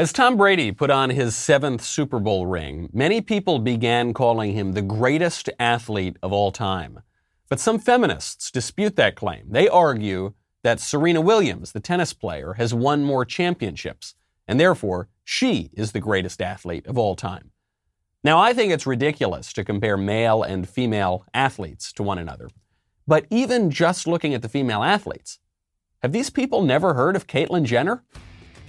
As Tom Brady put on his seventh Super Bowl ring, many people began calling him the greatest athlete of all time. But some feminists dispute that claim. They argue that Serena Williams, the tennis player, has won more championships, and therefore she is the greatest athlete of all time. Now, I think it's ridiculous to compare male and female athletes to one another. But even just looking at the female athletes, have these people never heard of Caitlyn Jenner?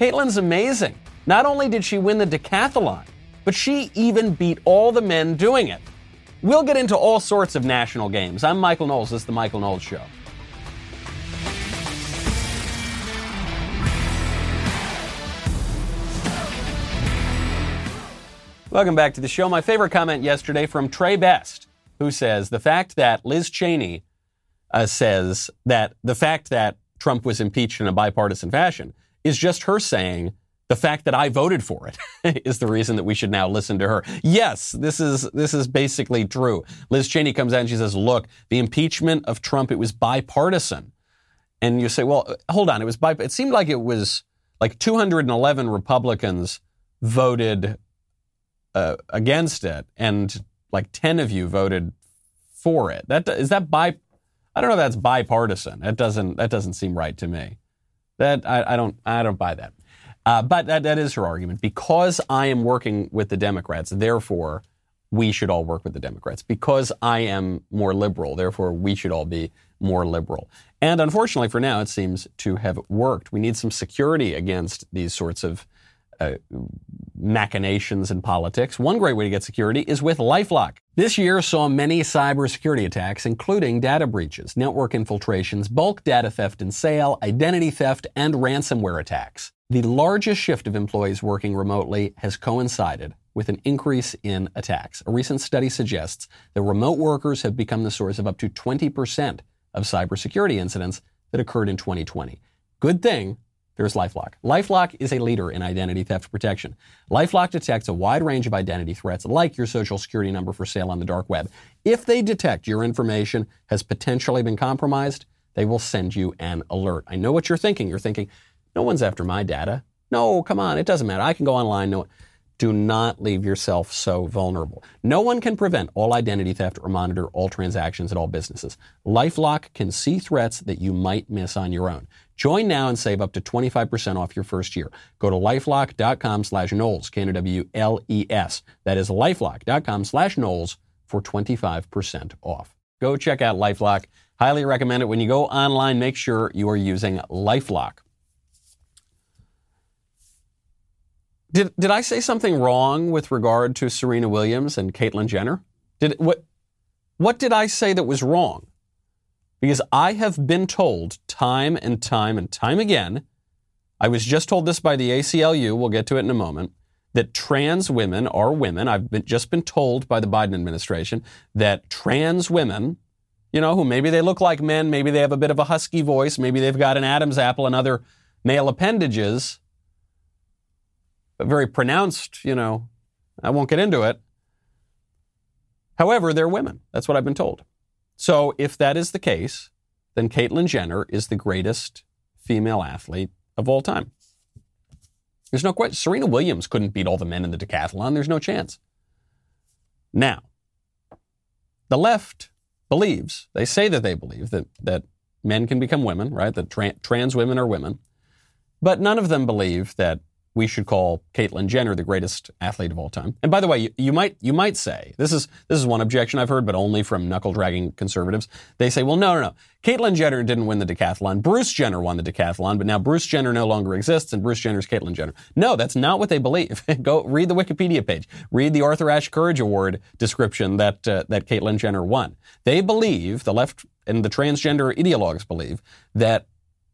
Caitlyn's amazing. Not only did she win the decathlon, but she even beat all the men doing it. We'll get into all sorts of national games. I'm Michael Knowles. This is The Michael Knowles Show. Welcome back to the show. My favorite comment yesterday from Trey Best, who says the fact that Liz Cheney uh, says that the fact that Trump was impeached in a bipartisan fashion is just her saying the fact that I voted for it is the reason that we should now listen to her. Yes, this is this is basically true. Liz Cheney comes out and she says, "Look, the impeachment of Trump it was bipartisan." And you say, "Well, hold on, it was bi it seemed like it was like 211 Republicans voted uh, against it and like 10 of you voted for it. That is that bi I don't know if that's bipartisan. That doesn't that doesn't seem right to me. That I, I don't I don't buy that. Uh, but that, that is her argument. Because I am working with the Democrats, therefore, we should all work with the Democrats. Because I am more liberal, therefore, we should all be more liberal. And unfortunately, for now, it seems to have worked. We need some security against these sorts of uh, machinations in politics. One great way to get security is with Lifelock. This year saw many cybersecurity attacks, including data breaches, network infiltrations, bulk data theft and sale, identity theft, and ransomware attacks. The largest shift of employees working remotely has coincided with an increase in attacks. A recent study suggests that remote workers have become the source of up to 20% of cybersecurity incidents that occurred in 2020. Good thing there's Lifelock. Lifelock is a leader in identity theft protection. Lifelock detects a wide range of identity threats like your social security number for sale on the dark web. If they detect your information has potentially been compromised, they will send you an alert. I know what you're thinking. You're thinking, no one's after my data. No, come on, it doesn't matter. I can go online. No, do not leave yourself so vulnerable. No one can prevent all identity theft or monitor all transactions at all businesses. Lifelock can see threats that you might miss on your own. Join now and save up to 25% off your first year. Go to lifelock.com slash Knowles, K-N-W-L-E-S. That is lifelock.com slash Knowles for 25% off. Go check out LifeLock. Highly recommend it. When you go online, make sure you are using LifeLock. Did, did I say something wrong with regard to Serena Williams and Caitlyn Jenner? Did what what did I say that was wrong? Because I have been told time and time and time again, I was just told this by the ACLU, we'll get to it in a moment, that trans women are women. I've been, just been told by the Biden administration that trans women, you know, who maybe they look like men, maybe they have a bit of a husky voice, maybe they've got an Adam's apple and other male appendages, very pronounced, you know, I won't get into it. However, they're women. That's what I've been told. So if that is the case, then Caitlyn Jenner is the greatest female athlete of all time. There's no question. Serena Williams couldn't beat all the men in the decathlon. There's no chance. Now, the left believes, they say that they believe that, that men can become women, right? That tra- trans women are women. But none of them believe that we should call Caitlyn Jenner the greatest athlete of all time. And by the way, you, you, might you might say this is this is one objection I've heard, but only from knuckle dragging conservatives. They say, well, no, no, no. Caitlyn Jenner didn't win the decathlon. Bruce Jenner won the decathlon, but now Bruce Jenner no longer exists, and Bruce Jenner's Caitlyn Jenner. No, that's not what they believe. Go read the Wikipedia page. Read the Arthur Ashe Courage Award description that uh, that Caitlyn Jenner won. They believe the left and the transgender ideologues believe that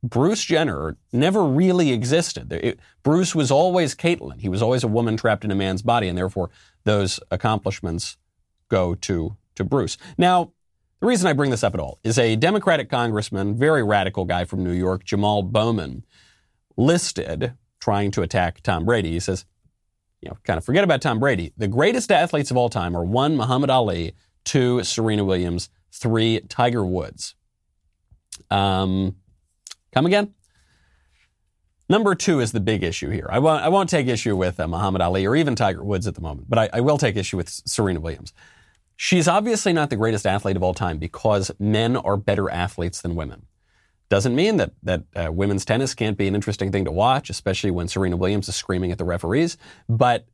Bruce Jenner never really existed. It, Bruce was always Caitlyn. He was always a woman trapped in a man's body, and therefore those accomplishments go to, to Bruce. Now, the reason I bring this up at all is a Democratic congressman, very radical guy from New York, Jamal Bowman, listed trying to attack Tom Brady. He says, you know, kind of forget about Tom Brady. The greatest athletes of all time are one, Muhammad Ali, two, Serena Williams, three, Tiger Woods. Um, Come again? Number two is the big issue here. I won't, I won't take issue with uh, Muhammad Ali or even Tiger Woods at the moment, but I, I will take issue with Serena Williams. She's obviously not the greatest athlete of all time because men are better athletes than women. Doesn't mean that that uh, women's tennis can't be an interesting thing to watch, especially when Serena Williams is screaming at the referees. But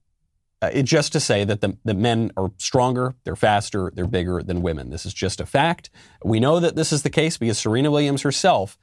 uh, it's just to say that the, the men are stronger, they're faster, they're bigger than women. This is just a fact. We know that this is the case because Serena Williams herself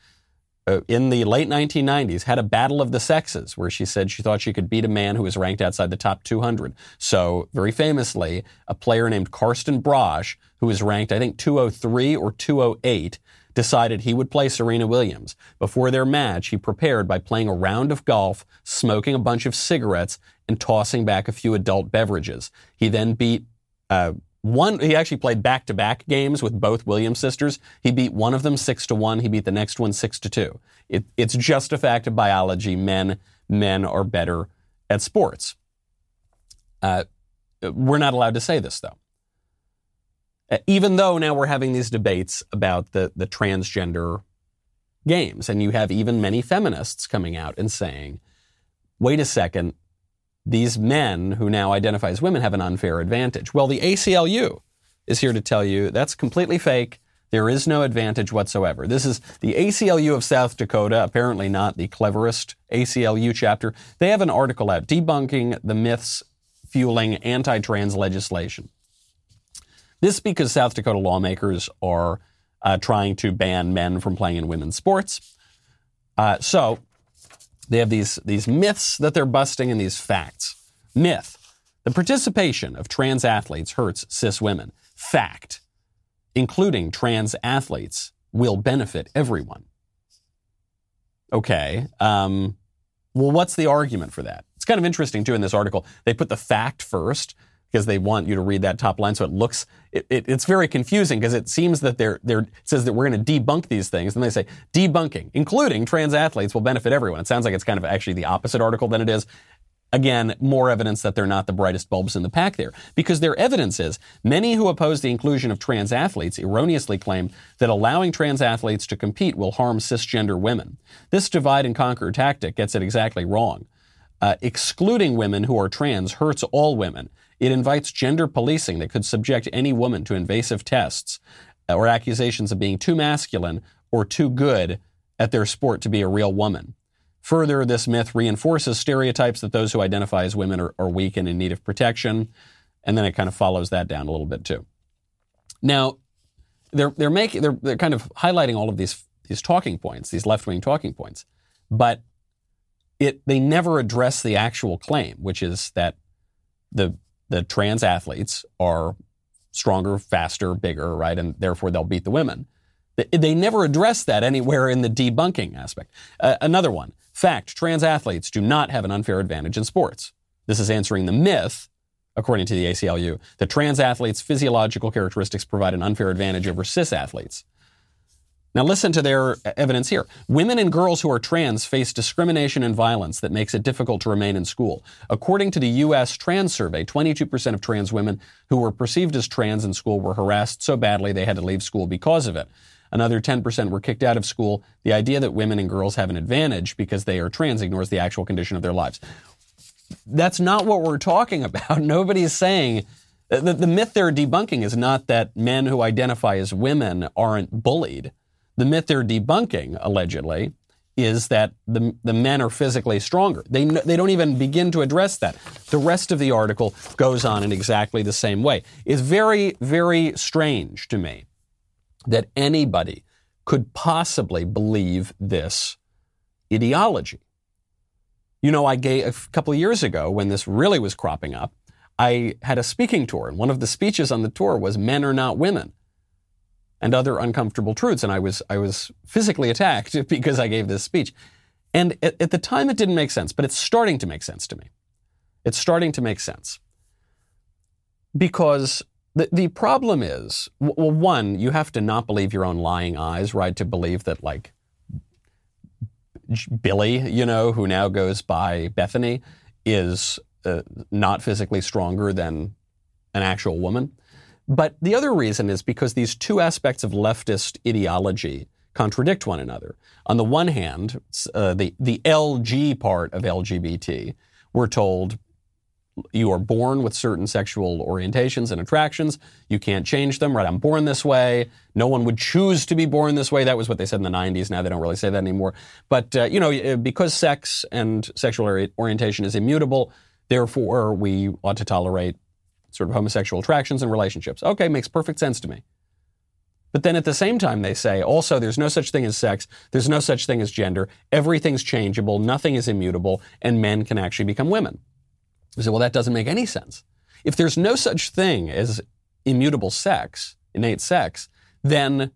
uh, in the late 1990s had a battle of the sexes where she said she thought she could beat a man who was ranked outside the top 200. So, very famously, a player named Karsten Braasch, who was ranked, I think, 203 or 208, decided he would play Serena Williams. Before their match, he prepared by playing a round of golf, smoking a bunch of cigarettes, and tossing back a few adult beverages. He then beat uh, one, he actually played back to back games with both Williams sisters. He beat one of them six to one. He beat the next one six to two. It, it's just a fact of biology. Men, men are better at sports. Uh, we're not allowed to say this though. Uh, even though now we're having these debates about the, the transgender games, and you have even many feminists coming out and saying, wait a second, these men who now identify as women have an unfair advantage. Well, the ACLU is here to tell you that's completely fake. There is no advantage whatsoever. This is the ACLU of South Dakota, apparently not the cleverest ACLU chapter. They have an article out debunking the myths fueling anti trans legislation. This because South Dakota lawmakers are uh, trying to ban men from playing in women's sports. Uh, so they have these, these myths that they're busting and these facts. Myth. The participation of trans athletes hurts cis women. Fact. Including trans athletes will benefit everyone. Okay. Um, well, what's the argument for that? It's kind of interesting, too, in this article. They put the fact first because they want you to read that top line. So it looks, it, it, it's very confusing because it seems that they're, they're, says that we're going to debunk these things. And they say debunking, including trans athletes will benefit everyone. It sounds like it's kind of actually the opposite article than it is. Again, more evidence that they're not the brightest bulbs in the pack there. Because their evidence is many who oppose the inclusion of trans athletes erroneously claim that allowing trans athletes to compete will harm cisgender women. This divide and conquer tactic gets it exactly wrong. Uh, excluding women who are trans hurts all women. It invites gender policing that could subject any woman to invasive tests or accusations of being too masculine or too good at their sport to be a real woman. Further, this myth reinforces stereotypes that those who identify as women are, are weak and in need of protection. And then it kind of follows that down a little bit too. Now, they're, they're making, they're, they're kind of highlighting all of these, these talking points, these left wing talking points. But it, they never address the actual claim, which is that the the trans athletes are stronger, faster, bigger, right? And therefore they'll beat the women. They never address that anywhere in the debunking aspect. Uh, another one fact trans athletes do not have an unfair advantage in sports. This is answering the myth, according to the ACLU, that trans athletes' physiological characteristics provide an unfair advantage over cis athletes. Now, listen to their evidence here. Women and girls who are trans face discrimination and violence that makes it difficult to remain in school. According to the U.S. Trans Survey, 22% of trans women who were perceived as trans in school were harassed so badly they had to leave school because of it. Another 10% were kicked out of school. The idea that women and girls have an advantage because they are trans ignores the actual condition of their lives. That's not what we're talking about. Nobody's saying the, the myth they're debunking is not that men who identify as women aren't bullied. The myth they're debunking, allegedly, is that the, the men are physically stronger. They, they don't even begin to address that. The rest of the article goes on in exactly the same way. It's very, very strange to me that anybody could possibly believe this ideology. You know, I gave a couple of years ago when this really was cropping up, I had a speaking tour, and one of the speeches on the tour was Men Are Not Women and other uncomfortable truths. And I was, I was physically attacked because I gave this speech. And at, at the time, it didn't make sense, but it's starting to make sense to me. It's starting to make sense. Because the, the problem is, well, one, you have to not believe your own lying eyes, right? To believe that, like, Billy, you know, who now goes by Bethany, is uh, not physically stronger than an actual woman. But the other reason is because these two aspects of leftist ideology contradict one another. On the one hand, uh, the, the LG part of LGBT, we're told you are born with certain sexual orientations and attractions. You can't change them, right? I'm born this way. No one would choose to be born this way. That was what they said in the 90s. Now they don't really say that anymore. But, uh, you know, uh, because sex and sexual orientation is immutable, therefore we ought to tolerate sort of homosexual attractions and relationships. Okay, makes perfect sense to me. But then at the same time, they say also there's no such thing as sex, there's no such thing as gender, everything's changeable, nothing is immutable, and men can actually become women. You say, well, that doesn't make any sense. If there's no such thing as immutable sex, innate sex, then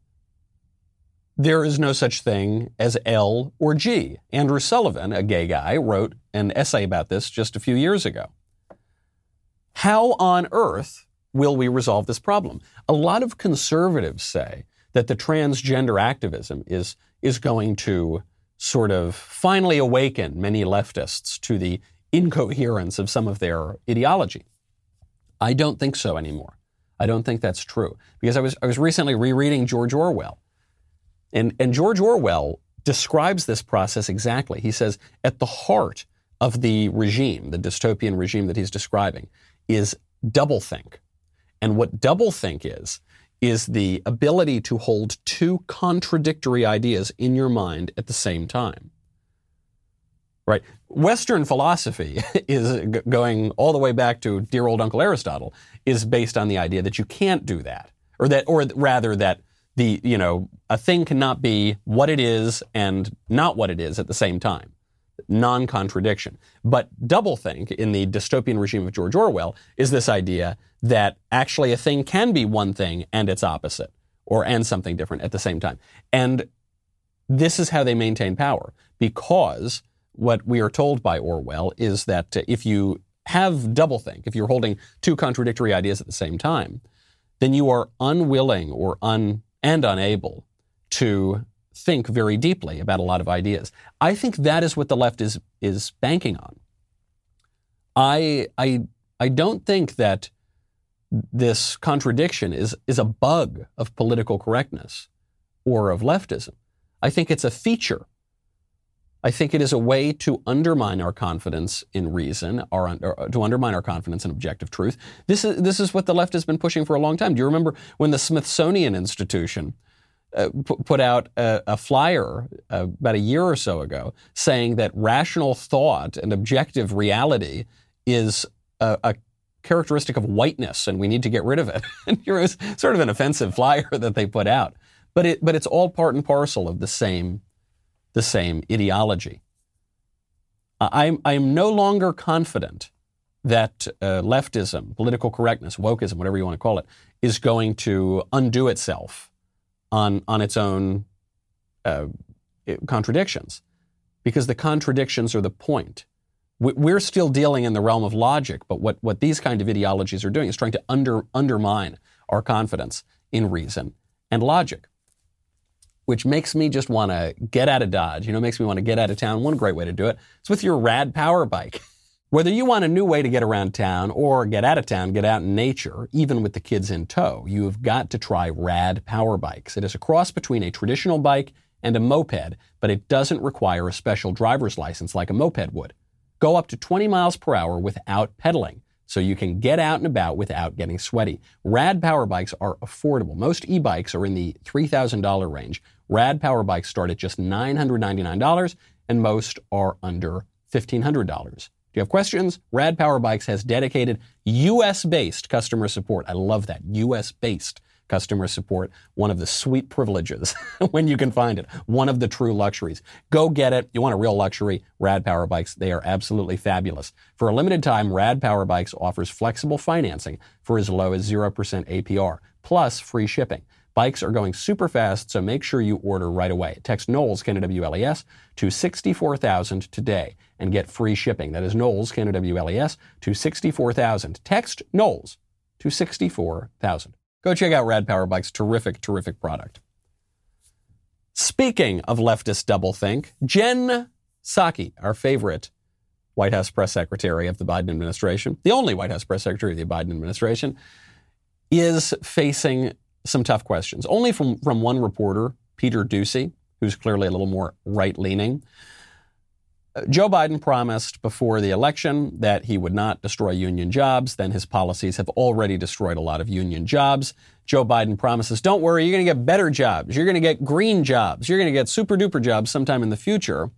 there is no such thing as L or G. Andrew Sullivan, a gay guy, wrote an essay about this just a few years ago. How on earth will we resolve this problem? A lot of conservatives say that the transgender activism is, is going to sort of finally awaken many leftists to the incoherence of some of their ideology. I don't think so anymore. I don't think that's true. Because I was, I was recently rereading George Orwell. And, and George Orwell describes this process exactly. He says, at the heart of the regime, the dystopian regime that he's describing, is doublethink. And what doublethink is, is the ability to hold two contradictory ideas in your mind at the same time. Right? Western philosophy is going all the way back to dear old Uncle Aristotle, is based on the idea that you can't do that. Or that, or rather that the, you know, a thing cannot be what it is and not what it is at the same time. Non contradiction. But doublethink in the dystopian regime of George Orwell is this idea that actually a thing can be one thing and its opposite, or and something different at the same time. And this is how they maintain power because what we are told by Orwell is that if you have doublethink, if you're holding two contradictory ideas at the same time, then you are unwilling or un and unable to think very deeply about a lot of ideas. I think that is what the left is is banking on. I I I don't think that this contradiction is is a bug of political correctness or of leftism. I think it's a feature I think it is a way to undermine our confidence in reason, or, or, to undermine our confidence in objective truth. This is this is what the left has been pushing for a long time. Do you remember when the Smithsonian Institution uh, put out a, a flyer uh, about a year or so ago saying that rational thought and objective reality is a, a characteristic of whiteness, and we need to get rid of it. and it was sort of an offensive flyer that they put out, but it but it's all part and parcel of the same the same ideology. I'm, I'm no longer confident that uh, leftism, political correctness, wokeism, whatever you want to call it, is going to undo itself on, on its own uh, contradictions. Because the contradictions are the point. We're still dealing in the realm of logic, but what, what these kind of ideologies are doing is trying to under, undermine our confidence in reason and logic which makes me just want to get out of Dodge. You know, makes me want to get out of town. One great way to do it is with your rad power bike. Whether you want a new way to get around town or get out of town, get out in nature, even with the kids in tow, you have got to try Rad Power Bikes. It is a cross between a traditional bike and a moped, but it doesn't require a special driver's license like a moped would. Go up to 20 miles per hour without pedaling so you can get out and about without getting sweaty. Rad power bikes are affordable. Most e-bikes are in the $3,000 range. Rad power bikes start at just $999 and most are under $1,500. Do you have questions? Rad Power Bikes has dedicated US based customer support. I love that. US based customer support. One of the sweet privileges when you can find it. One of the true luxuries. Go get it. You want a real luxury? Rad Power Bikes. They are absolutely fabulous. For a limited time, Rad Power Bikes offers flexible financing for as low as 0% APR, plus free shipping. Bikes are going super fast, so make sure you order right away. Text Knowles, K-N-O-W-L-E-S, to 64000 today and get free shipping. That is Knowles, K-N-O-W-L-E-S, to 64000. Text Knowles to 64000. Go check out Rad Power Bike's terrific, terrific product. Speaking of leftist doublethink, Jen Psaki, our favorite White House press secretary of the Biden administration, the only White House press secretary of the Biden administration, is facing some tough questions. Only from, from one reporter Peter Doocy, who's clearly a little more right leaning. Joe Biden promised before the election that he would not destroy union jobs. Then his policies have already destroyed a lot of union jobs. Joe Biden promises, don't worry, you're going to get better jobs. You're going to get green jobs. You're going to get super duper jobs sometime in the future.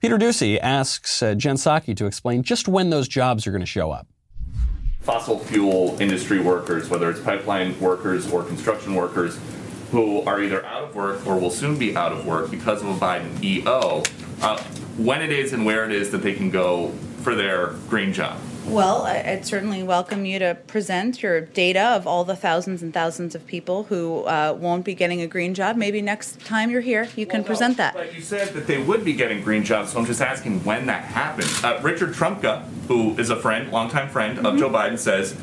Peter Doocy asks uh, Jen Psaki to explain just when those jobs are going to show up. Fossil fuel industry workers, whether it's pipeline workers or construction workers, who are either out of work or will soon be out of work because of a Biden EO, uh, when it is and where it is that they can go for their green job. Well, I'd certainly welcome you to present your data of all the thousands and thousands of people who uh, won't be getting a green job. Maybe next time you're here, you can well, present no, that. But you said that they would be getting green jobs, so I'm just asking when that happens. Uh, Richard Trumka, who is a friend, longtime friend mm-hmm. of Joe Biden, says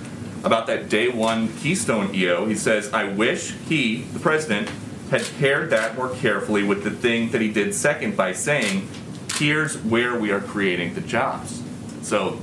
about that day one Keystone EO, he says, I wish he, the president, had paired that more carefully with the thing that he did second by saying, here's where we are creating the jobs. So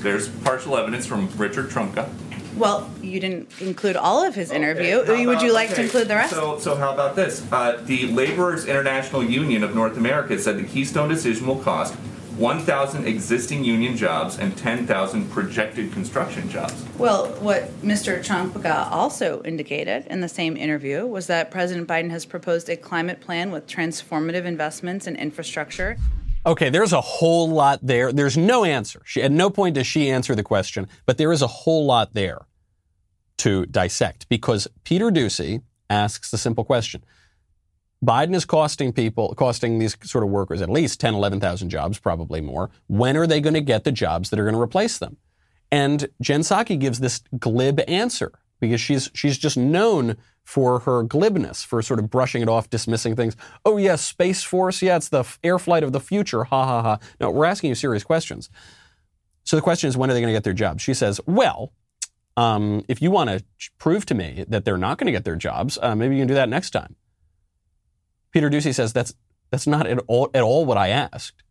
there's partial evidence from Richard Trumka. Well, you didn't include all of his okay. interview. About, Would you like okay. to include the rest? So, so how about this? Uh, the Laborers International Union of North America said the Keystone decision will cost 1,000 existing union jobs and 10,000 projected construction jobs. Well, what Mr. Trumka also indicated in the same interview was that President Biden has proposed a climate plan with transformative investments in infrastructure. Okay, there's a whole lot there. There's no answer. She, at no point does she answer the question, but there is a whole lot there to dissect because Peter Doocy asks the simple question. Biden is costing people, costing these sort of workers at least 10, 11,000 jobs, probably more. When are they going to get the jobs that are going to replace them? And Jen Psaki gives this glib answer because she's, she's just known for her glibness, for sort of brushing it off, dismissing things. Oh, yes, Space Force. Yeah, it's the air flight of the future. Ha ha ha. No, we're asking you serious questions. So the question is, when are they going to get their jobs? She says, well, um, if you want to prove to me that they're not going to get their jobs, uh, maybe you can do that next time. Peter Doocy says that's that's not at all, at all what I asked.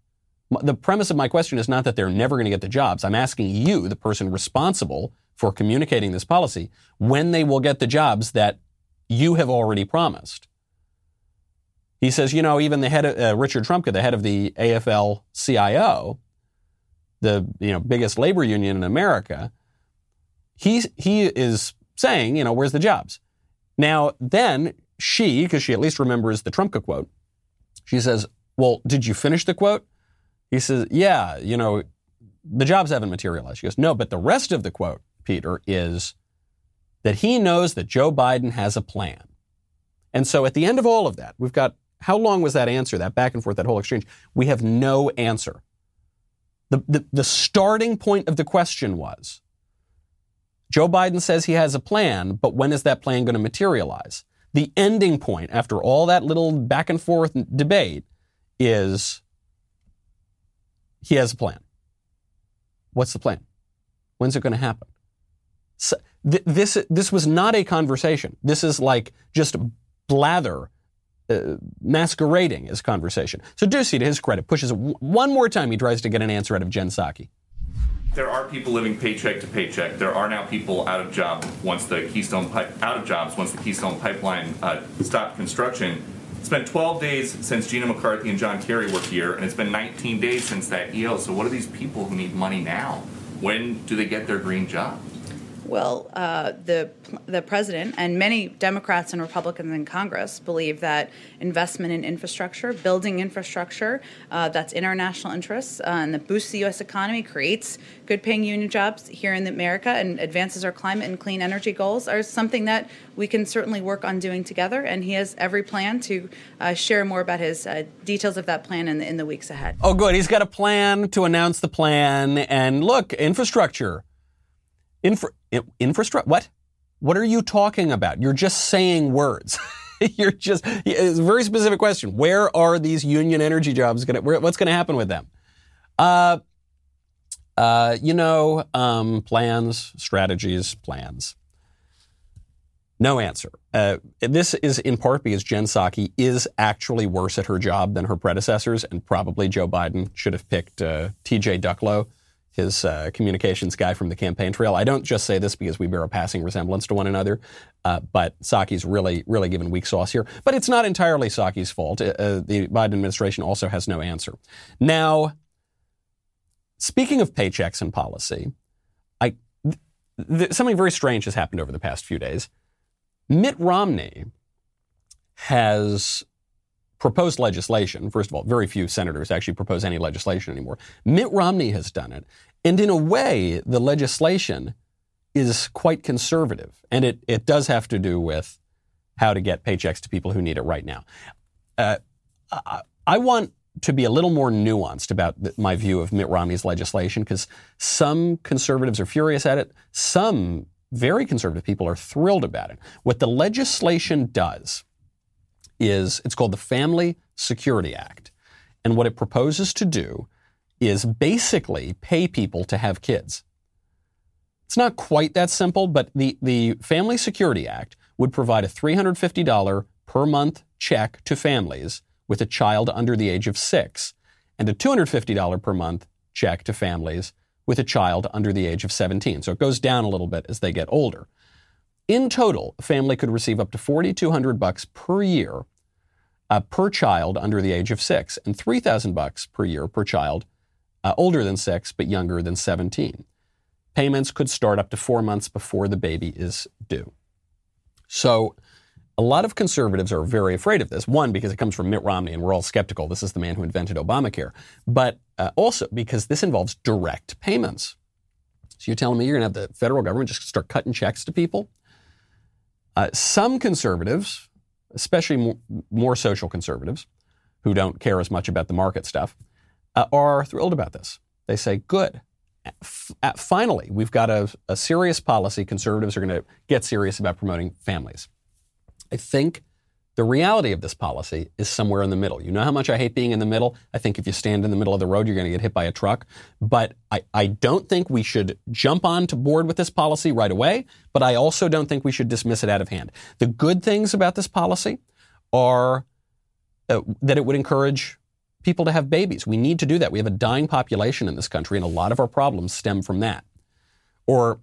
The premise of my question is not that they're never going to get the jobs. I'm asking you, the person responsible for communicating this policy, when they will get the jobs that you have already promised. He says, you know, even the head of, uh, Richard Trumka, the head of the AFL-CIO, the you know biggest labor union in America, he's he is saying, you know, where's the jobs? Now, then she, because she at least remembers the Trumka quote, she says, well, did you finish the quote? He says, yeah, you know, the jobs haven't materialized. She goes, no, but the rest of the quote, Peter, is that he knows that Joe Biden has a plan. And so at the end of all of that, we've got how long was that answer, that back and forth, that whole exchange? We have no answer. The, the, the starting point of the question was Joe Biden says he has a plan, but when is that plan going to materialize? The ending point, after all that little back and forth debate, is he has a plan. What's the plan? When's it going to happen? So, th- this, this was not a conversation. This is like just blather uh, masquerading as conversation. So Doocy, to his credit, pushes w- one more time. He tries to get an answer out of Jen Psaki. There are people living paycheck to paycheck. There are now people out of job once the Keystone pipe out of jobs once the Keystone Pipeline uh, stopped construction. It's been 12 days since Gina McCarthy and John Kerry were here, and it's been 19 days since that EO. So, what are these people who need money now? When do they get their green job? Well, uh, the the president and many Democrats and Republicans in Congress believe that investment in infrastructure, building infrastructure uh, that's international interests, uh, and that boosts the U.S. economy, creates good-paying union jobs here in America, and advances our climate and clean energy goals, are something that we can certainly work on doing together. And he has every plan to uh, share more about his uh, details of that plan in the, in the weeks ahead. Oh, good. He's got a plan to announce the plan, and look, infrastructure. Infra- infrastructure? What? What are you talking about? You're just saying words. You're just, it's a very specific question. Where are these union energy jobs going to, what's going to happen with them? Uh, uh, you know, um, plans, strategies, plans. No answer. Uh, this is in part because Jen Psaki is actually worse at her job than her predecessors, and probably Joe Biden should have picked uh, T.J. Ducklo his uh, communications guy from the campaign trail. I don't just say this because we bear a passing resemblance to one another, uh, but Psaki's really, really given weak sauce here. But it's not entirely Psaki's fault. Uh, uh, the Biden administration also has no answer. Now, speaking of paychecks and policy, I, th- th- something very strange has happened over the past few days. Mitt Romney has proposed legislation. First of all, very few senators actually propose any legislation anymore. Mitt Romney has done it. And in a way, the legislation is quite conservative. And it, it does have to do with how to get paychecks to people who need it right now. Uh, I, I want to be a little more nuanced about my view of Mitt Romney's legislation because some conservatives are furious at it. Some very conservative people are thrilled about it. What the legislation does is it's called the Family Security Act. And what it proposes to do is basically pay people to have kids. It's not quite that simple, but the, the Family Security Act would provide a $350 per month check to families with a child under the age of six and a $250 per month check to families with a child under the age of 17. So it goes down a little bit as they get older. In total, a family could receive up to 4200 bucks per year uh, per child under the age of six, and 3,000 bucks per year per child uh, older than six but younger than 17. Payments could start up to four months before the baby is due. So, a lot of conservatives are very afraid of this. One, because it comes from Mitt Romney, and we're all skeptical. This is the man who invented Obamacare. But uh, also because this involves direct payments. So you're telling me you're going to have the federal government just start cutting checks to people? Uh, some conservatives, especially more, more, social conservatives who don't care as much about the market stuff, uh, are thrilled about this. They say, good. F- finally, we've got a, a serious policy. Conservatives are going to get serious about promoting families. I think the reality of this policy is somewhere in the middle. You know how much I hate being in the middle? I think if you stand in the middle of the road, you're going to get hit by a truck. But I, I don't think we should jump on to board with this policy right away, but I also don't think we should dismiss it out of hand. The good things about this policy are uh, that it would encourage people to have babies. We need to do that. We have a dying population in this country, and a lot of our problems stem from that. Or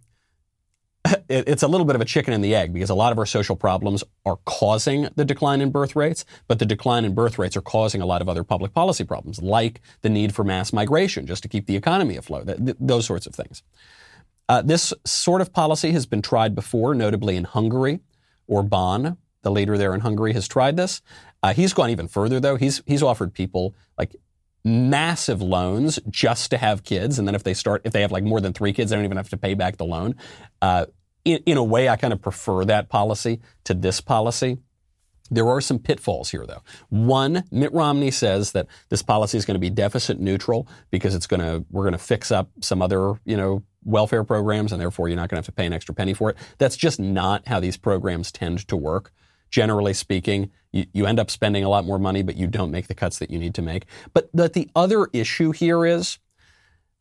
it's a little bit of a chicken and the egg because a lot of our social problems are causing the decline in birth rates, but the decline in birth rates are causing a lot of other public policy problems, like the need for mass migration just to keep the economy afloat, those sorts of things. Uh, this sort of policy has been tried before, notably in Hungary. Orban, the leader there in Hungary, has tried this. Uh, he's gone even further, though. He's he's offered people like massive loans just to have kids, and then if they start, if they have like more than three kids, they don't even have to pay back the loan. Uh, in, in a way, I kind of prefer that policy to this policy. There are some pitfalls here, though. One, Mitt Romney says that this policy is going to be deficit neutral because it's going to we're going to fix up some other you know welfare programs, and therefore you're not going to have to pay an extra penny for it. That's just not how these programs tend to work generally speaking, you, you, end up spending a lot more money, but you don't make the cuts that you need to make. But, but the other issue here is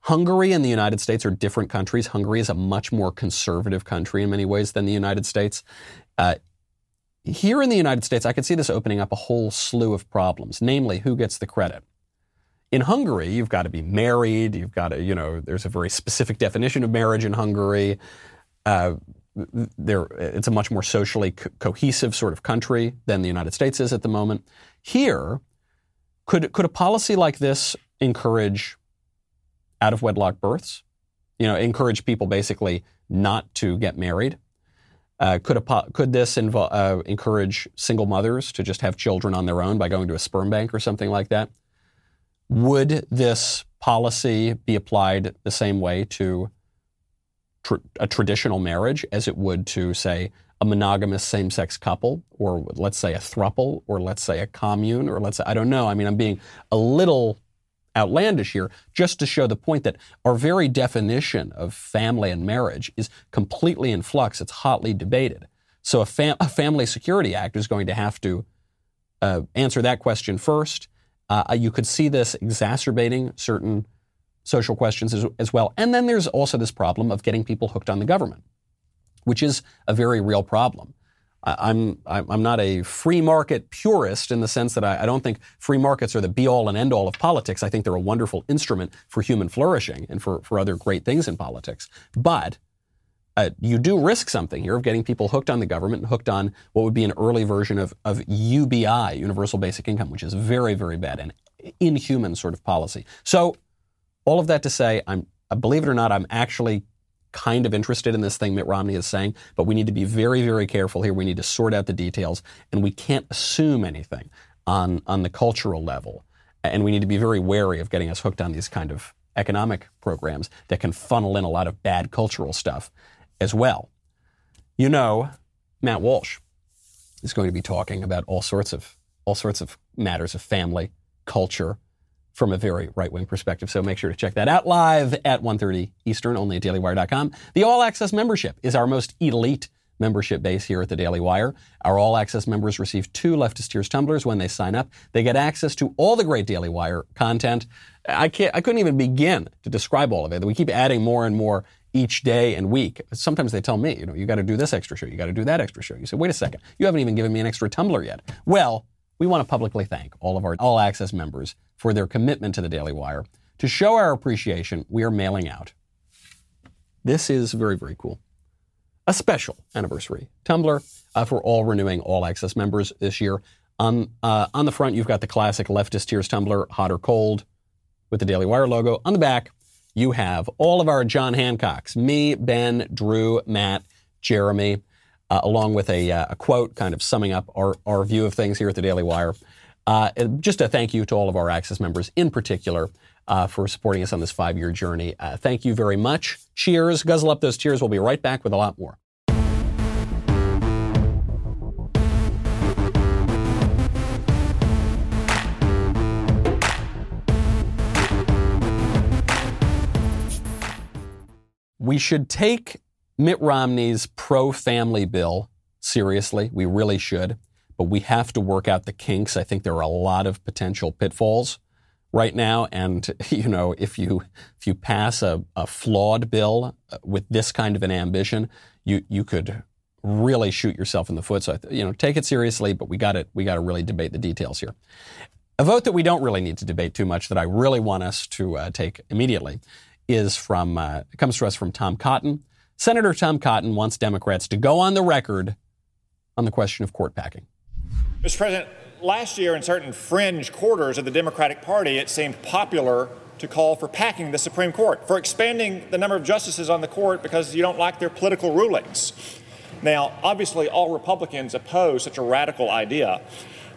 Hungary and the United States are different countries. Hungary is a much more conservative country in many ways than the United States. Uh, here in the United States, I could see this opening up a whole slew of problems, namely, who gets the credit? In Hungary, you've got to be married. You've got to, you know, there's a very specific definition of marriage in Hungary. Uh, it's a much more socially co- cohesive sort of country than the United States is at the moment. Here, could, could a policy like this encourage out of wedlock births? You know, encourage people basically not to get married? Uh, could, a, could this invo- uh, encourage single mothers to just have children on their own by going to a sperm bank or something like that? Would this policy be applied the same way to tr- a traditional marriage as it would to, say, a monogamous same sex couple, or let's say a thruple, or let's say a commune, or let's say, I don't know. I mean, I'm being a little outlandish here just to show the point that our very definition of family and marriage is completely in flux. It's hotly debated. So a, fam- a Family Security Act is going to have to uh, answer that question first. Uh, you could see this exacerbating certain social questions as, as well. And then there's also this problem of getting people hooked on the government, which is a very real problem. I'm, I'm not a free market purist in the sense that I, I, don't think free markets are the be all and end all of politics. I think they're a wonderful instrument for human flourishing and for, for other great things in politics. But uh, you do risk something here of getting people hooked on the government and hooked on what would be an early version of, of UBI, Universal Basic Income, which is very, very bad and inhuman sort of policy. So, all of that to say, I'm, uh, believe it or not, I'm actually kind of interested in this thing Mitt Romney is saying, but we need to be very, very careful here. We need to sort out the details, and we can't assume anything on, on the cultural level. And we need to be very wary of getting us hooked on these kind of economic programs that can funnel in a lot of bad cultural stuff as well. You know, Matt Walsh is going to be talking about all sorts of all sorts of matters of family, culture, from a very right-wing perspective. So make sure to check that out live at 1.30 Eastern, only at dailywire.com. The All Access membership is our most elite membership base here at the Daily Wire. Our All Access members receive two Leftist Tears tumblers when they sign up. They get access to all the great Daily Wire content. I can't, I couldn't even begin to describe all of it. We keep adding more and more each day and week. Sometimes they tell me, you know, you got to do this extra show, you got to do that extra show. You say, wait a second, you haven't even given me an extra tumbler yet. Well, we want to publicly thank all of our All Access members for their commitment to the Daily Wire. To show our appreciation, we are mailing out. This is very, very cool. A special anniversary tumbler uh, for all renewing All Access members this year. On, uh, on the front, you've got the classic leftist tears tumbler, hot or cold, with the Daily Wire logo. On the back, you have all of our John Hancocks, me, Ben, Drew, Matt, Jeremy, uh, along with a, uh, a, quote kind of summing up our, our view of things here at the Daily Wire. Uh, just a thank you to all of our Access members in particular uh, for supporting us on this five year journey. Uh, thank you very much. Cheers. Guzzle up those tears. We'll be right back with a lot more. We should take Mitt Romney's pro family bill seriously. We really should. But we have to work out the kinks. I think there are a lot of potential pitfalls right now. And, you know, if you, if you pass a, a flawed bill uh, with this kind of an ambition, you, you could really shoot yourself in the foot. So, you know, take it seriously, but we got to, we got to really debate the details here. A vote that we don't really need to debate too much that I really want us to uh, take immediately is from, uh, comes to us from Tom Cotton. Senator Tom Cotton wants Democrats to go on the record on the question of court packing. Mr. President, last year in certain fringe quarters of the Democratic Party, it seemed popular to call for packing the Supreme Court, for expanding the number of justices on the court because you don't like their political rulings. Now, obviously, all Republicans oppose such a radical idea.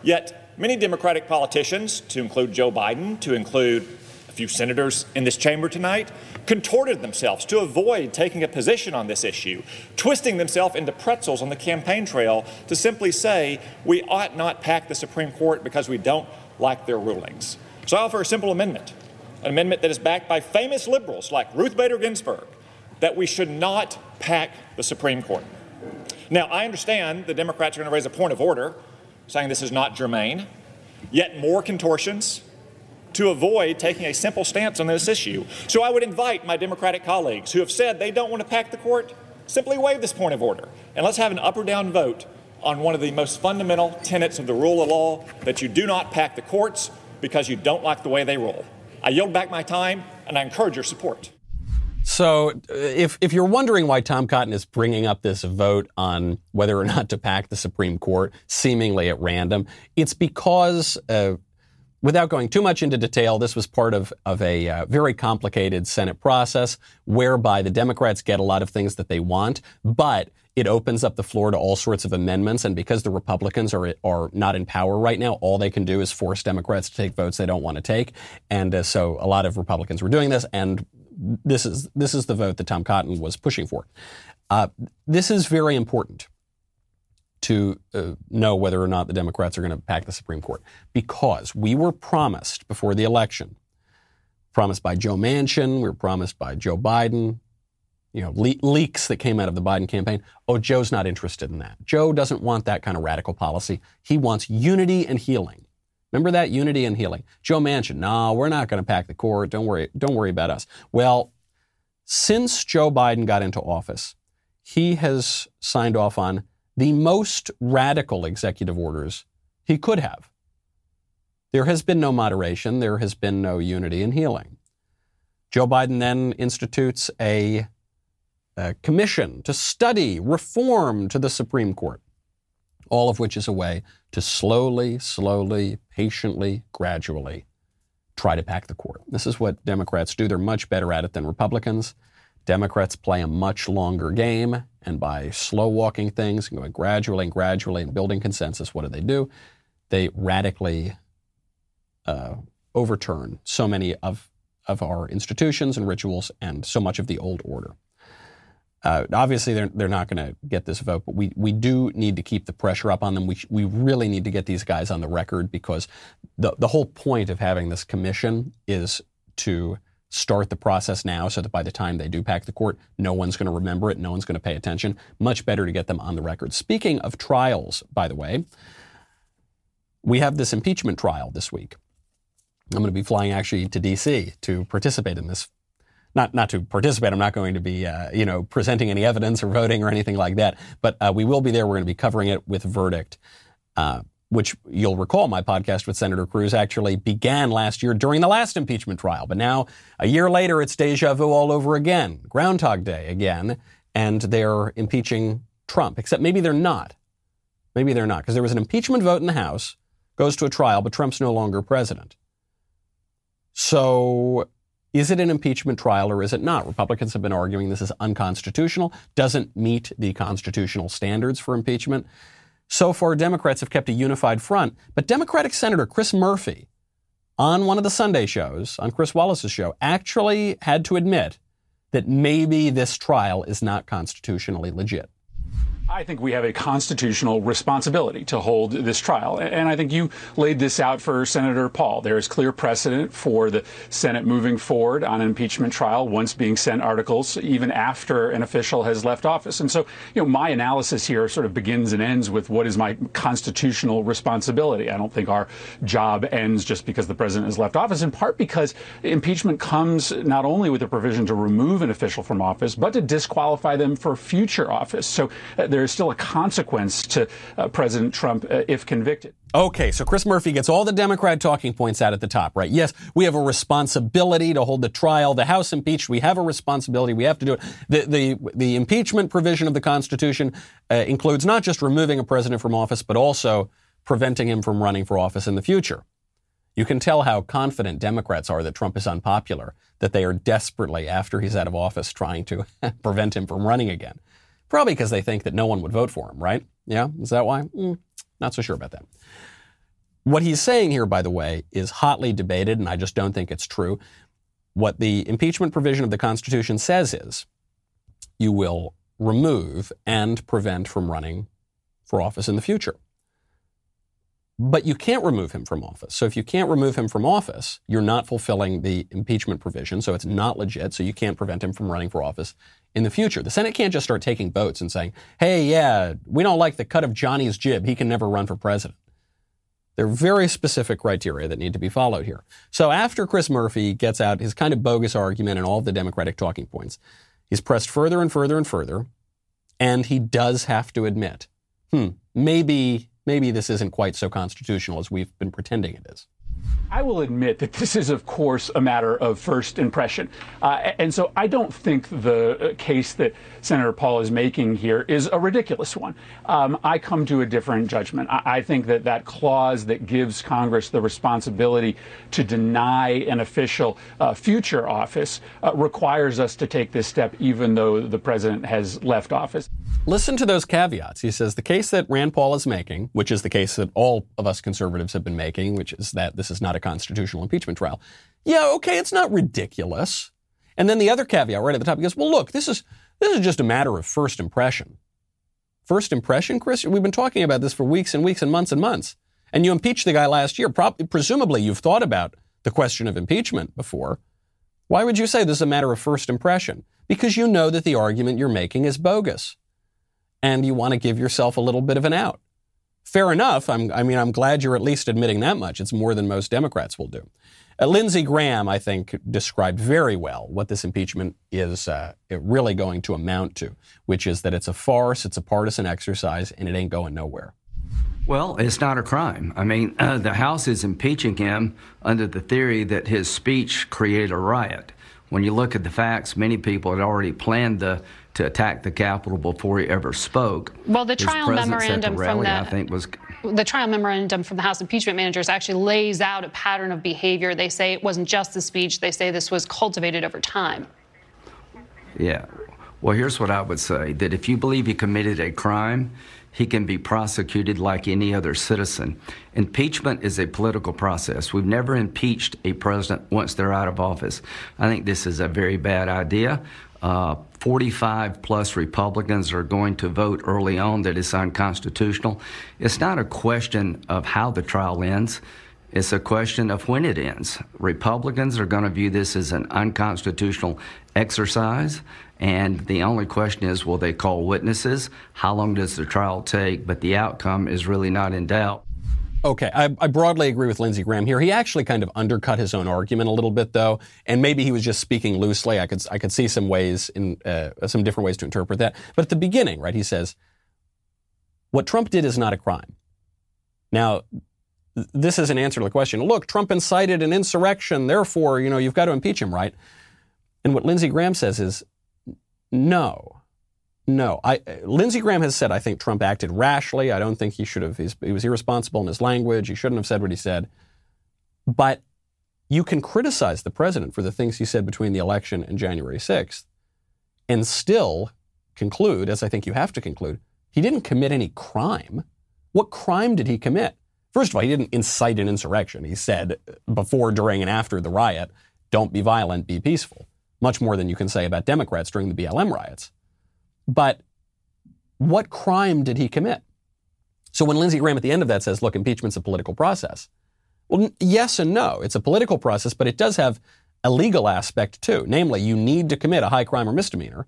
Yet, many Democratic politicians, to include Joe Biden, to include few senators in this chamber tonight, contorted themselves to avoid taking a position on this issue, twisting themselves into pretzels on the campaign trail to simply say we ought not pack the Supreme Court because we don't like their rulings. So I offer a simple amendment, an amendment that is backed by famous liberals like Ruth Bader Ginsburg, that we should not pack the Supreme Court. Now, I understand the Democrats are going to raise a point of order saying this is not germane, yet more contortions, to avoid taking a simple stance on this issue. So I would invite my Democratic colleagues who have said they don't want to pack the court, simply waive this point of order. And let's have an up or down vote on one of the most fundamental tenets of the rule of law that you do not pack the courts because you don't like the way they rule. I yield back my time and I encourage your support. So, uh, if, if you're wondering why Tom Cotton is bringing up this vote on whether or not to pack the Supreme Court seemingly at random, it's because uh, Without going too much into detail, this was part of, of a uh, very complicated Senate process whereby the Democrats get a lot of things that they want, but it opens up the floor to all sorts of amendments. And because the Republicans are, are not in power right now, all they can do is force Democrats to take votes they don't want to take. And uh, so a lot of Republicans were doing this, and this is, this is the vote that Tom Cotton was pushing for. Uh, this is very important to uh, know whether or not the Democrats are going to pack the Supreme Court because we were promised before the election, promised by Joe Manchin, we were promised by Joe Biden, you know, le- leaks that came out of the Biden campaign. Oh, Joe's not interested in that. Joe doesn't want that kind of radical policy. He wants unity and healing. Remember that unity and healing. Joe Manchin, no, we're not going to pack the court. Don't worry, don't worry about us. Well, since Joe Biden got into office, he has signed off on the most radical executive orders he could have. There has been no moderation, there has been no unity and healing. Joe Biden then institutes a, a, commission to study reform to the Supreme Court, all of which is a way to slowly, slowly, patiently, gradually try to pack the court. This is what Democrats do. They're much better at it than Republicans. Democrats play a much longer game, and by slow walking things, and going gradually and gradually and building consensus, what do they do? They radically uh, overturn so many of, of our institutions and rituals and so much of the old order. Uh, obviously, they're, they're not going to get this vote, but we, we do need to keep the pressure up on them. We, we really need to get these guys on the record because the, the whole point of having this commission is to start the process now so that by the time they do pack the court, no one's going to remember it, no one's going to pay attention. Much better to get them on the record. Speaking of trials, by the way, we have this impeachment trial this week. I'm going to be flying actually to D.C. to participate in this. Not, not to participate. I'm not going to be, uh, you know, presenting any evidence or voting or anything like that. But uh, we will be there. We're going to be covering it with verdict, uh, which you'll recall my podcast with Senator Cruz actually began last year during the last impeachment trial. But now, a year later, it's deja vu all over again. Groundhog Day again. And they're impeaching Trump, except maybe they're not. Maybe they're not, because there was an impeachment vote in the House, goes to a trial, but Trump's no longer president. So is it an impeachment trial or is it not? Republicans have been arguing this is unconstitutional, doesn't meet the constitutional standards for impeachment. So far, Democrats have kept a unified front, but Democratic Senator Chris Murphy, on one of the Sunday shows, on Chris Wallace's show, actually had to admit that maybe this trial is not constitutionally legit. I think we have a constitutional responsibility to hold this trial. And I think you laid this out for Senator Paul. There is clear precedent for the Senate moving forward on an impeachment trial once being sent articles, even after an official has left office. And so, you know, my analysis here sort of begins and ends with what is my constitutional responsibility. I don't think our job ends just because the president has left office, in part because impeachment comes not only with a provision to remove an official from office, but to disqualify them for future office. So uh, there is still a consequence to uh, President Trump uh, if convicted. Okay, so Chris Murphy gets all the Democrat talking points out at the top, right? Yes, we have a responsibility to hold the trial. The House impeached. We have a responsibility. We have to do it. The, the, the impeachment provision of the Constitution uh, includes not just removing a president from office, but also preventing him from running for office in the future. You can tell how confident Democrats are that Trump is unpopular, that they are desperately, after he's out of office, trying to prevent him from running again. Probably because they think that no one would vote for him, right? Yeah, is that why? Mm, not so sure about that. What he's saying here, by the way, is hotly debated, and I just don't think it's true. What the impeachment provision of the Constitution says is you will remove and prevent from running for office in the future. But you can't remove him from office. So if you can't remove him from office, you're not fulfilling the impeachment provision. So it's not legit. So you can't prevent him from running for office in the future. The Senate can't just start taking votes and saying, hey, yeah, we don't like the cut of Johnny's jib. He can never run for president. There are very specific criteria that need to be followed here. So after Chris Murphy gets out his kind of bogus argument and all of the Democratic talking points, he's pressed further and further and further, and he does have to admit, hmm, maybe, maybe this isn't quite so constitutional as we've been pretending it is. I will admit that this is, of course, a matter of first impression. Uh, and so I don't think the uh, case that Senator Paul is making here is a ridiculous one. Um, I come to a different judgment. I, I, think that that clause that gives Congress the responsibility to deny an official uh, future office uh, requires us to take this step, even though the president has left office. Listen to those caveats. He says the case that Rand Paul is making, which is the case that all of us conservatives have been making, which is that this is not a constitutional impeachment trial. Yeah, okay, it's not ridiculous. And then the other caveat right at the top, he goes, well, look, this is, this is just a matter of first impression. First impression, Chris? We've been talking about this for weeks and weeks and months and months. And you impeached the guy last year. Presumably, you've thought about the question of impeachment before. Why would you say this is a matter of first impression? Because you know that the argument you're making is bogus and you want to give yourself a little bit of an out. Fair enough. I'm, i mean, I'm glad you're at least admitting that much. It's more than most Democrats will do. Uh, Lindsey Graham, I think, described very well what this impeachment is uh, really going to amount to, which is that it's a farce, it's a partisan exercise, and it ain't going nowhere. Well, it's not a crime. I mean, uh, the House is impeaching him under the theory that his speech created a riot. When you look at the facts, many people had already planned the, to attack the Capitol before he ever spoke. Well, the trial memorandum the rally, from the I think was the trial memorandum from the House impeachment managers actually lays out a pattern of behavior. They say it wasn't just the speech, they say this was cultivated over time. Yeah. Well, here's what I would say that if you believe he committed a crime, he can be prosecuted like any other citizen. Impeachment is a political process. We've never impeached a president once they're out of office. I think this is a very bad idea. Uh, 45 plus Republicans are going to vote early on that it's unconstitutional. It's not a question of how the trial ends. It's a question of when it ends. Republicans are going to view this as an unconstitutional exercise, and the only question is will they call witnesses? How long does the trial take? But the outcome is really not in doubt. Okay, I, I, broadly agree with Lindsey Graham here. He actually kind of undercut his own argument a little bit, though, and maybe he was just speaking loosely. I could I could see some ways in uh, some different ways to interpret that. But at the beginning, right, he says, "What Trump did is not a crime." Now, this is an answer to the question. Look, Trump incited an insurrection, therefore, you know, you've got to impeach him, right? And what Lindsey Graham says is, no. No, I, Lindsey Graham has said I think Trump acted rashly. I don't think he should have. he was irresponsible in his language. He shouldn't have said what he said. But you can criticize the president for the things he said between the election and January 6th and still conclude, as I think you have to conclude, he didn't commit any crime. What crime did he commit? First of all, he didn't incite an insurrection. He said uh, before, during, and after the riot, don't be violent, be peaceful. Much more than you can say about Democrats during the BLM riots. But what crime did he commit? So when Lindsey Graham at the end of that says, look, impeachment's a political process. Well, yes and no. It's a political process, but it does have a legal aspect too. Namely, you need to commit a high crime or misdemeanor,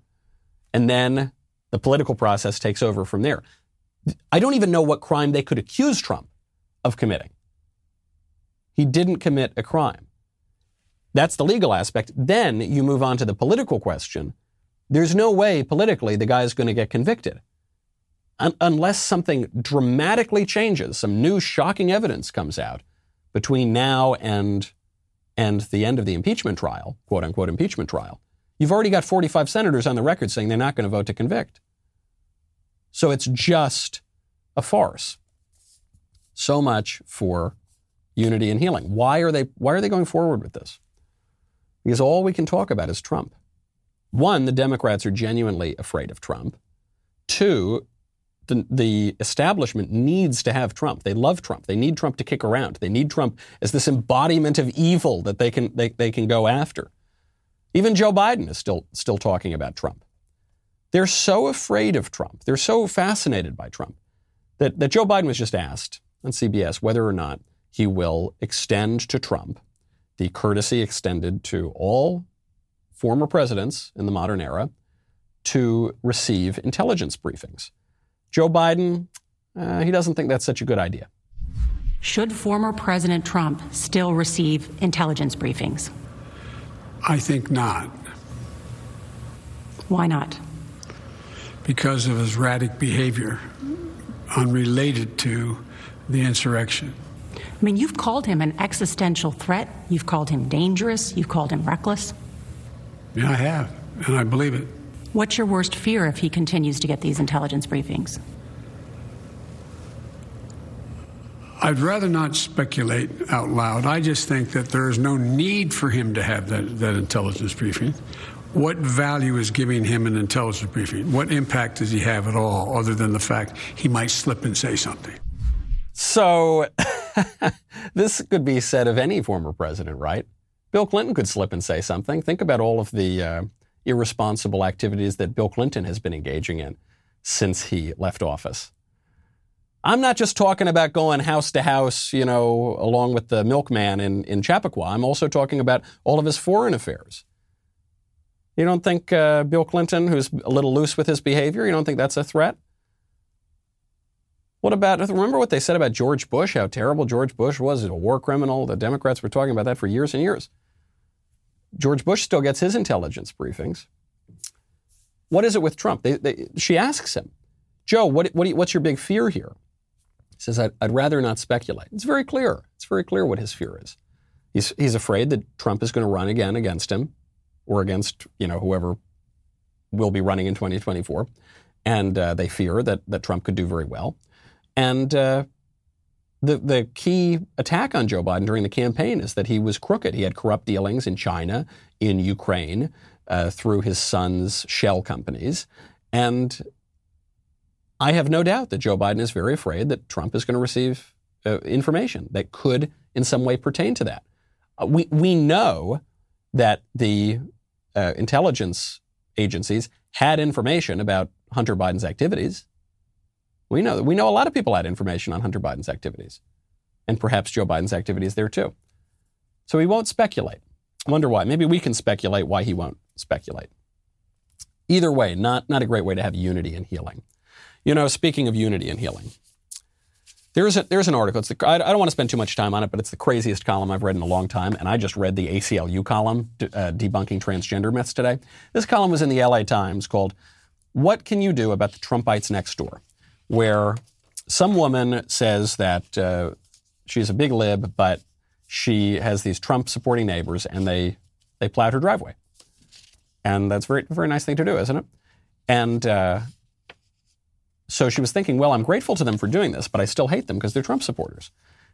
and then the political process takes over from there. I don't even know what crime they could accuse Trump of committing. He didn't commit a crime. That's the legal aspect. Then you move on to the political question there's no way politically the guy is going to get convicted. Un- unless something dramatically changes, some new shocking evidence comes out between now and, and the end of the impeachment trial, quote unquote impeachment trial. You've already got 45 senators on the record saying they're not going to vote to convict. So it's just a farce. So much for unity and healing. Why are they, why are they going forward with this? Because all we can talk about is Trump. One, the Democrats are genuinely afraid of Trump. Two, the, the, establishment needs to have Trump. They love Trump. They need Trump to kick around. They need Trump as this embodiment of evil that they can, they, they can go after. Even Joe Biden is still, still talking about Trump. They're so afraid of Trump. They're so fascinated by Trump that, that Joe Biden was just asked on CBS whether or not he will extend to Trump the courtesy extended to all former presidents in the modern era to receive intelligence briefings. Joe Biden, uh, he doesn't think that's such a good idea. Should former President Trump still receive intelligence briefings? I think not. Why not? Because of his erratic behavior unrelated to the insurrection. I mean, you've called him an existential threat. You've called him dangerous. You've called him reckless. Yeah, I have, and I believe it. What's your worst fear if he continues to get these intelligence briefings? I'd rather not speculate out loud. I just think that there is no need for him to have that, that intelligence briefing. What value is giving him an intelligence briefing? What impact does he have at all, other than the fact he might slip and say something? So, this could be said of any former president, right? Bill Clinton could slip and say something. Think about all of the uh, irresponsible activities that Bill Clinton has been engaging in since he left office. I'm not just talking about going house to house, you know, along with the milkman in, in Chappaqua. I'm also talking about all of his foreign affairs. You don't think uh, Bill Clinton, who's a little loose with his behavior, you don't think that's a threat? What about, remember what they said about George Bush, how terrible George Bush was, a war criminal? The Democrats were talking about that for years and years. George Bush still gets his intelligence briefings. What is it with Trump? They, they, she asks him, Joe, what, what you, what's your big fear here? He says, I'd, I'd rather not speculate. It's very clear. It's very clear what his fear is. He's, he's afraid that Trump is going to run again against him or against, you know, whoever will be running in 2024. And uh, they fear that, that Trump could do very well. And uh, the, the key attack on Joe Biden during the campaign is that he was crooked. He had corrupt dealings in China, in Ukraine, uh, through his son's shell companies. And I have no doubt that Joe Biden is very afraid that Trump is going to receive uh, information that could in some way pertain to that. Uh, we, we know that the uh, intelligence agencies had information about Hunter Biden's activities. We know we know a lot of people had information on Hunter Biden's activities, and perhaps Joe Biden's activities there too. So he won't speculate. Wonder why? Maybe we can speculate why he won't speculate. Either way, not not a great way to have unity and healing. You know, speaking of unity and healing, there's a, there's an article. The, I, I don't want to spend too much time on it, but it's the craziest column I've read in a long time. And I just read the ACLU column uh, debunking transgender myths today. This column was in the LA Times called "What Can You Do About the Trumpites Next Door." Where some woman says that uh, she's a big lib, but she has these Trump supporting neighbors and they, they plowed her driveway. And that's a very, very nice thing to do, isn't it? And uh, so she was thinking, well, I'm grateful to them for doing this, but I still hate them because they're Trump supporters.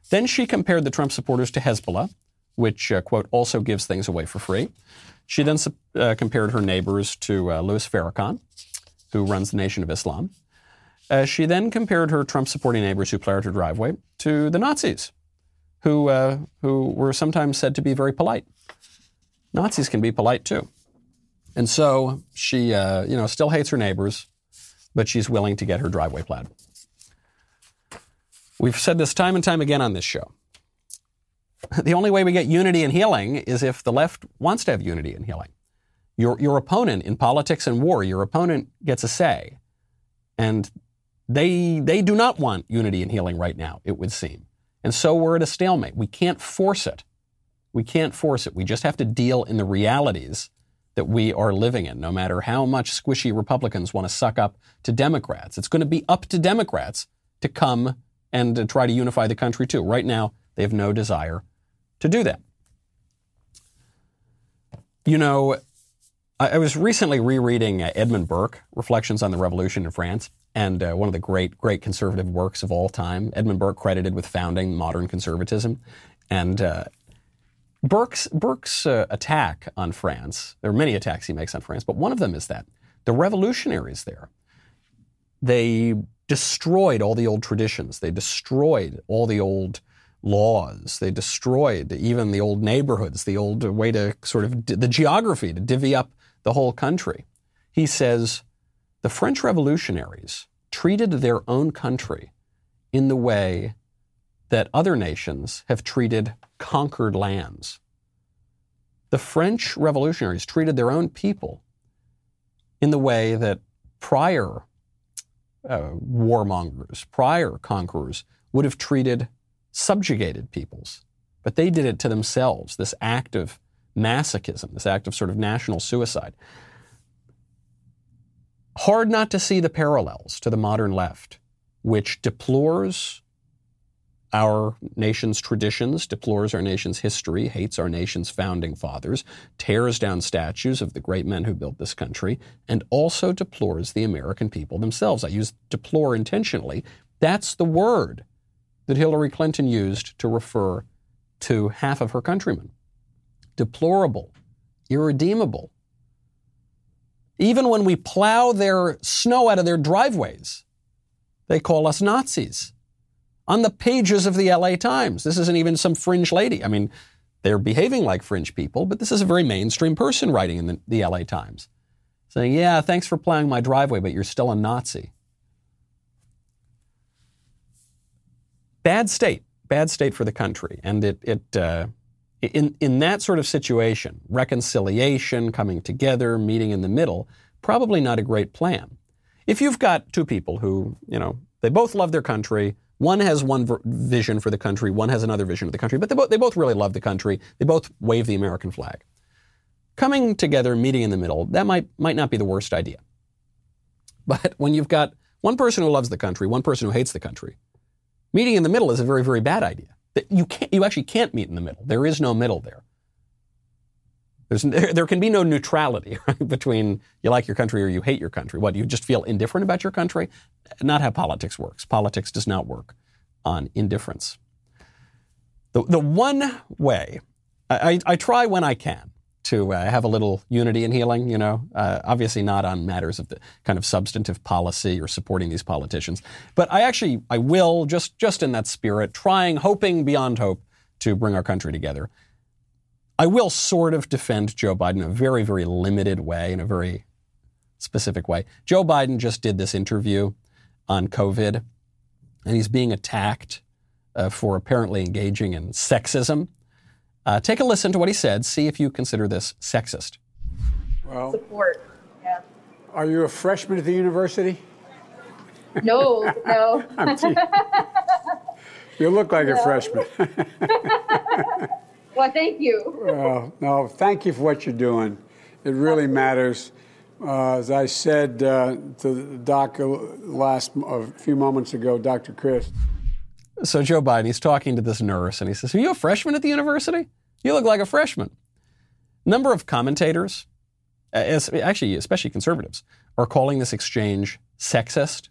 Then she compared the Trump supporters to Hezbollah, which, uh, quote, also gives things away for free. She then uh, compared her neighbors to uh, Louis Farrakhan, who runs the Nation of Islam. Uh, she then compared her Trump supporting neighbors who plowed her driveway to the Nazis, who, uh, who were sometimes said to be very polite. Nazis can be polite too. And so she uh, you know, still hates her neighbors, but she's willing to get her driveway plowed. We've said this time and time again on this show. The only way we get unity and healing is if the left wants to have unity and healing. Your, your opponent in politics and war, your opponent gets a say. And they, they do not want unity and healing right now, it would seem. And so we're at a stalemate. We can't force it. We can't force it. We just have to deal in the realities that we are living in, no matter how much squishy Republicans want to suck up to Democrats. It's going to be up to Democrats to come and to try to unify the country too. Right now, they have no desire to do that. You know, I was recently rereading uh, Edmund Burke, Reflections on the Revolution in France and uh, one of the great, great conservative works of all time. Edmund Burke credited with founding modern conservatism. And uh, Burke's, Burke's uh, attack on France, there are many attacks he makes on France, but one of them is that the revolutionaries there, they destroyed all the old traditions. They destroyed all the old laws. They destroyed even the old neighborhoods, the old way to sort of, the geography to divvy up the whole country. He says, the French revolutionaries treated their own country in the way that other nations have treated conquered lands. The French revolutionaries treated their own people in the way that prior uh, warmongers, prior conquerors would have treated subjugated peoples. But they did it to themselves, this act of masochism, this act of sort of national suicide. Hard not to see the parallels to the modern left, which deplores our nation's traditions, deplores our nation's history, hates our nation's founding fathers, tears down statues of the great men who built this country, and also deplores the American people themselves. I use deplore intentionally. That's the word that Hillary Clinton used to refer to half of her countrymen. Deplorable, irredeemable, even when we plow their snow out of their driveways, they call us Nazis. On the pages of the LA Times, this isn't even some fringe lady. I mean, they're behaving like fringe people, but this is a very mainstream person writing in the, the LA Times saying, Yeah, thanks for plowing my driveway, but you're still a Nazi. Bad state, bad state for the country. And it, it uh, in, in that sort of situation, reconciliation, coming together, meeting in the middle, probably not a great plan. If you've got two people who, you know, They both love their country. One has one ver- vision for the country, one has another vision of the country, but they, bo- they both really love the country. They both wave the American flag. Coming together, meeting in the middle, that might, might not be the worst idea. But when you've got one person who loves the country, one person who hates the country, meeting in the middle is a very, very bad idea. That you, can't, you actually can't meet in the middle. There is no middle there. There's, there, can be no neutrality right, between you like your country or you hate your country. What, you just feel indifferent about your country? Not how politics works. Politics does not work on indifference. The, the one way, I, I try when I can to uh, have a little unity and healing, you know, uh, obviously not on matters of the kind of substantive policy or supporting these politicians. But I actually, I will, just, just in that spirit, trying, hoping beyond hope to bring our country together. I will sort of defend Joe Biden in a very, very limited way, in a very specific way. Joe Biden just did this interview on COVID, and he's being attacked uh, for apparently engaging in sexism. Uh, take a listen to what he said. See if you consider this sexist. Well, support. Yeah. Are you a freshman at the university? No, no. you look like No. a freshman. well, thank you. well, no, thank you for what you're doing. It really matters. Uh, as I said uh, to the doc last a few moments ago, Dr. Chris. So Joe Biden, he's talking to this nurse, and he says, "Are you a freshman at the university? You look like a freshman." Number of commentators, uh, actually, especially conservatives, are calling this exchange sexist.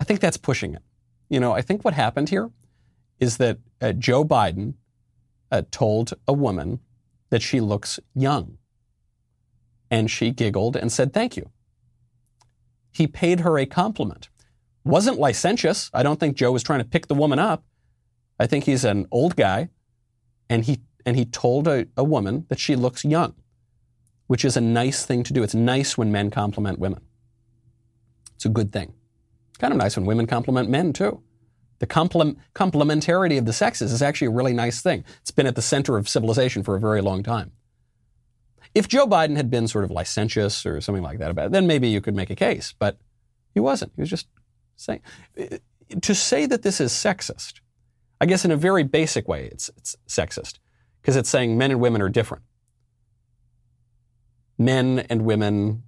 I think that's pushing it. You know, I think what happened here is that uh, Joe Biden uh, told a woman that she looks young, and she giggled and said, "Thank you." He paid her a compliment wasn't licentious. I don't think Joe was trying to pick the woman up. I think he's an old guy, and he and he told a, a woman that she looks young, which is a nice thing to do. It's nice when men compliment women. It's a good thing. It's kind of nice when women compliment men too. The complement, complementarity of the sexes is actually a really nice thing. It's been at the center of civilization for a very long time. If Joe Biden had been sort of licentious or something like that about it, then maybe you could make a case. But he wasn't. He was just saying to say that this is sexist. I guess in a very basic way, it's, it's sexist because it's saying men and women are different. Men and women,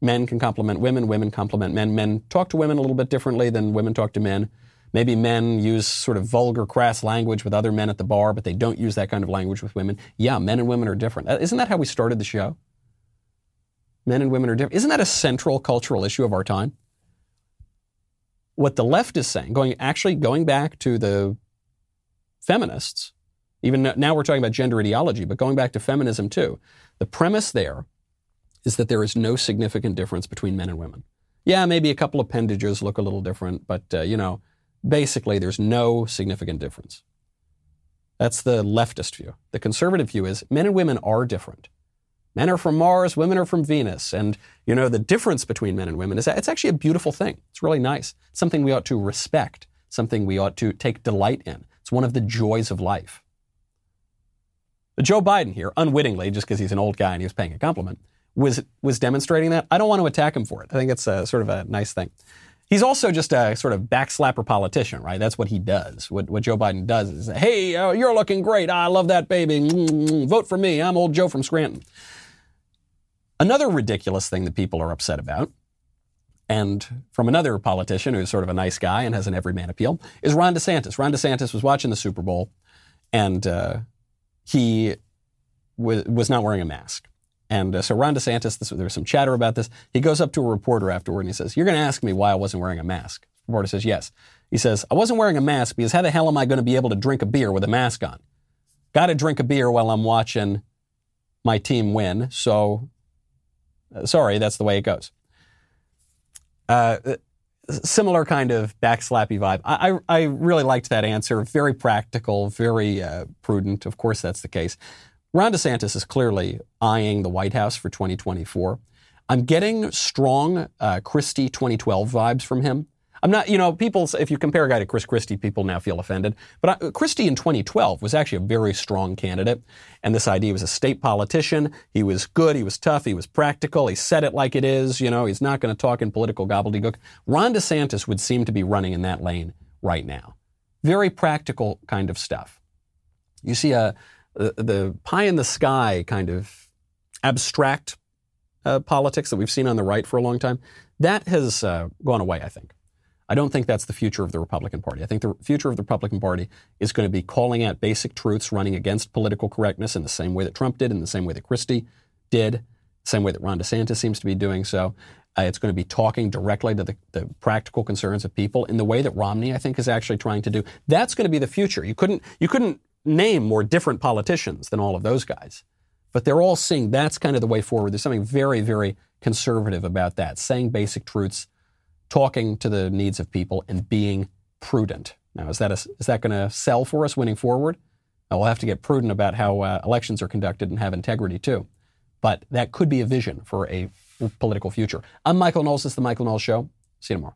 men can compliment women, women compliment men. Men talk to women a little bit differently than women talk to men. Maybe men use sort of vulgar, crass language with other men at the bar, but they don't use that kind of language with women. Yeah, men and women are different. Uh, Isn't that how we started the show? Men and women are different. Isn't that a central cultural issue of our time? What the left is saying, going actually going back to the feminists, even now we're talking about gender ideology, but going back to feminism too. The premise there is that there is no significant difference between men and women. Yeah, maybe a couple appendages look a little different, but uh, you know, basically there's no significant difference. That's the leftist view. The conservative view is men and women are different. Men are from Mars, women are from Venus, and you know the difference between men and women is that it's actually a beautiful thing. It's really nice. It's something we ought to respect, something we ought to take delight in. It's one of the joys of life. But Joe Biden here, unwittingly, just because he's an old guy and he was paying a compliment, was was demonstrating that. I don't want to attack him for it. I think it's a, sort of a nice thing. He's also just a sort of backslapper politician, right? That's what he does. What, what Joe Biden does is, hey, uh, you're looking great. I love that baby. Mm-hmm. Vote for me. I'm old Joe from Scranton. Another ridiculous thing that people are upset about, and from another politician who's sort of a nice guy and has an everyman appeal, is Ron DeSantis. Ron DeSantis was watching the Super Bowl, and uh, he w- was not wearing a mask. And uh, so Ron DeSantis, this, there was some chatter about this. He goes up to a reporter afterward and he says, "You're going to ask me why I wasn't wearing a mask." The reporter says, "Yes." He says, "I wasn't wearing a mask because how the hell am I going to be able to drink a beer with a mask on? Got to drink a beer while I'm watching my team win. So, sorry, that's the way it goes." Uh, similar kind of backslappy vibe. I, I, I really liked that answer. Very practical, very uh, prudent. Of course, that's the case. Ron DeSantis is clearly eyeing the White House for 2024. I'm getting strong uh, Christie 2012 vibes from him. I'm not, you know, people, if you compare a guy to Chris Christie, people now feel offended. But uh, Christie in 2012 was actually a very strong candidate. And this idea was a state politician. He was good. He was tough. He was practical. He said it like it is. You know, he's not going to talk in political gobbledygook. Ron DeSantis would seem to be running in that lane right now. Very practical kind of stuff. You see a, the, the pie in the sky kind of abstract uh, politics that we've seen on the right for a long time, that has uh, gone away, I think. I don't think that's the future of the Republican Party. I think the future of the Republican Party is going to be calling out basic truths, running against political correctness in the same way that Trump did, in the same way that Christie did, same way that Ron DeSantis seems to be doing so. Uh, it's going to be talking directly to the, the, practical concerns of people in the way that Romney, I think, is actually trying to do. That's going to be the future. You couldn't, you couldn't name more different politicians than all of those guys. But they're all seeing that's kind of the way forward. There's something very, very conservative about that, saying basic truths, talking to the needs of people, and being prudent. Now, is that, a, is that going to sell for us winning forward? Now, we'll have to get prudent about how uh, elections are conducted and have integrity too. But that could be a vision for a political future. I'm Michael Knowles. This is The Michael Knowles Show. See you tomorrow.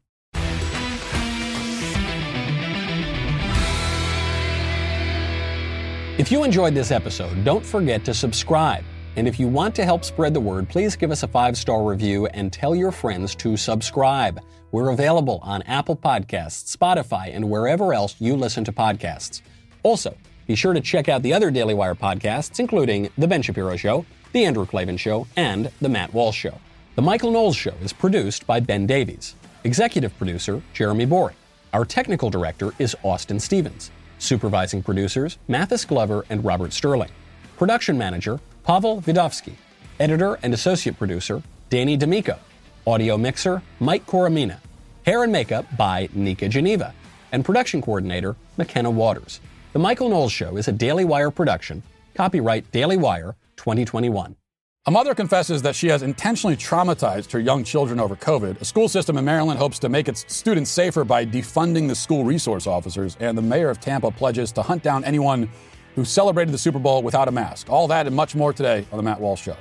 If you enjoyed this episode, don't forget to subscribe. And if you want to help spread the word, please give us a five star review and tell your friends to subscribe. We're available on Apple Podcasts, Spotify, and wherever else you listen to podcasts. Also, be sure to check out the other Daily Wire podcasts, including The Ben Shapiro Show, The Andrew Klavan Show, and The Matt Walsh Show. The Michael Knowles Show is produced by Ben Davies. Executive producer, Jeremy Boring. Our technical director is Austin Stevens. Supervising producers, Mathis Glover and Robert Sterling. Production manager, Pavel Vidovsky. Editor and associate producer, Danny D'Amico. Audio mixer, Mike Coromina. Hair and makeup by Nika Geneva. And production coordinator, McKenna Waters. The Michael Knowles Show is a Daily Wire production. Copyright Daily Wire 2021. A mother confesses that she has intentionally traumatized her young children over COVID. A school system in Maryland hopes to make its students safer by defunding the school resource officers. And the mayor of Tampa pledges to hunt down anyone who celebrated the Super Bowl without a mask. All that and much more today on The Matt Walsh Show.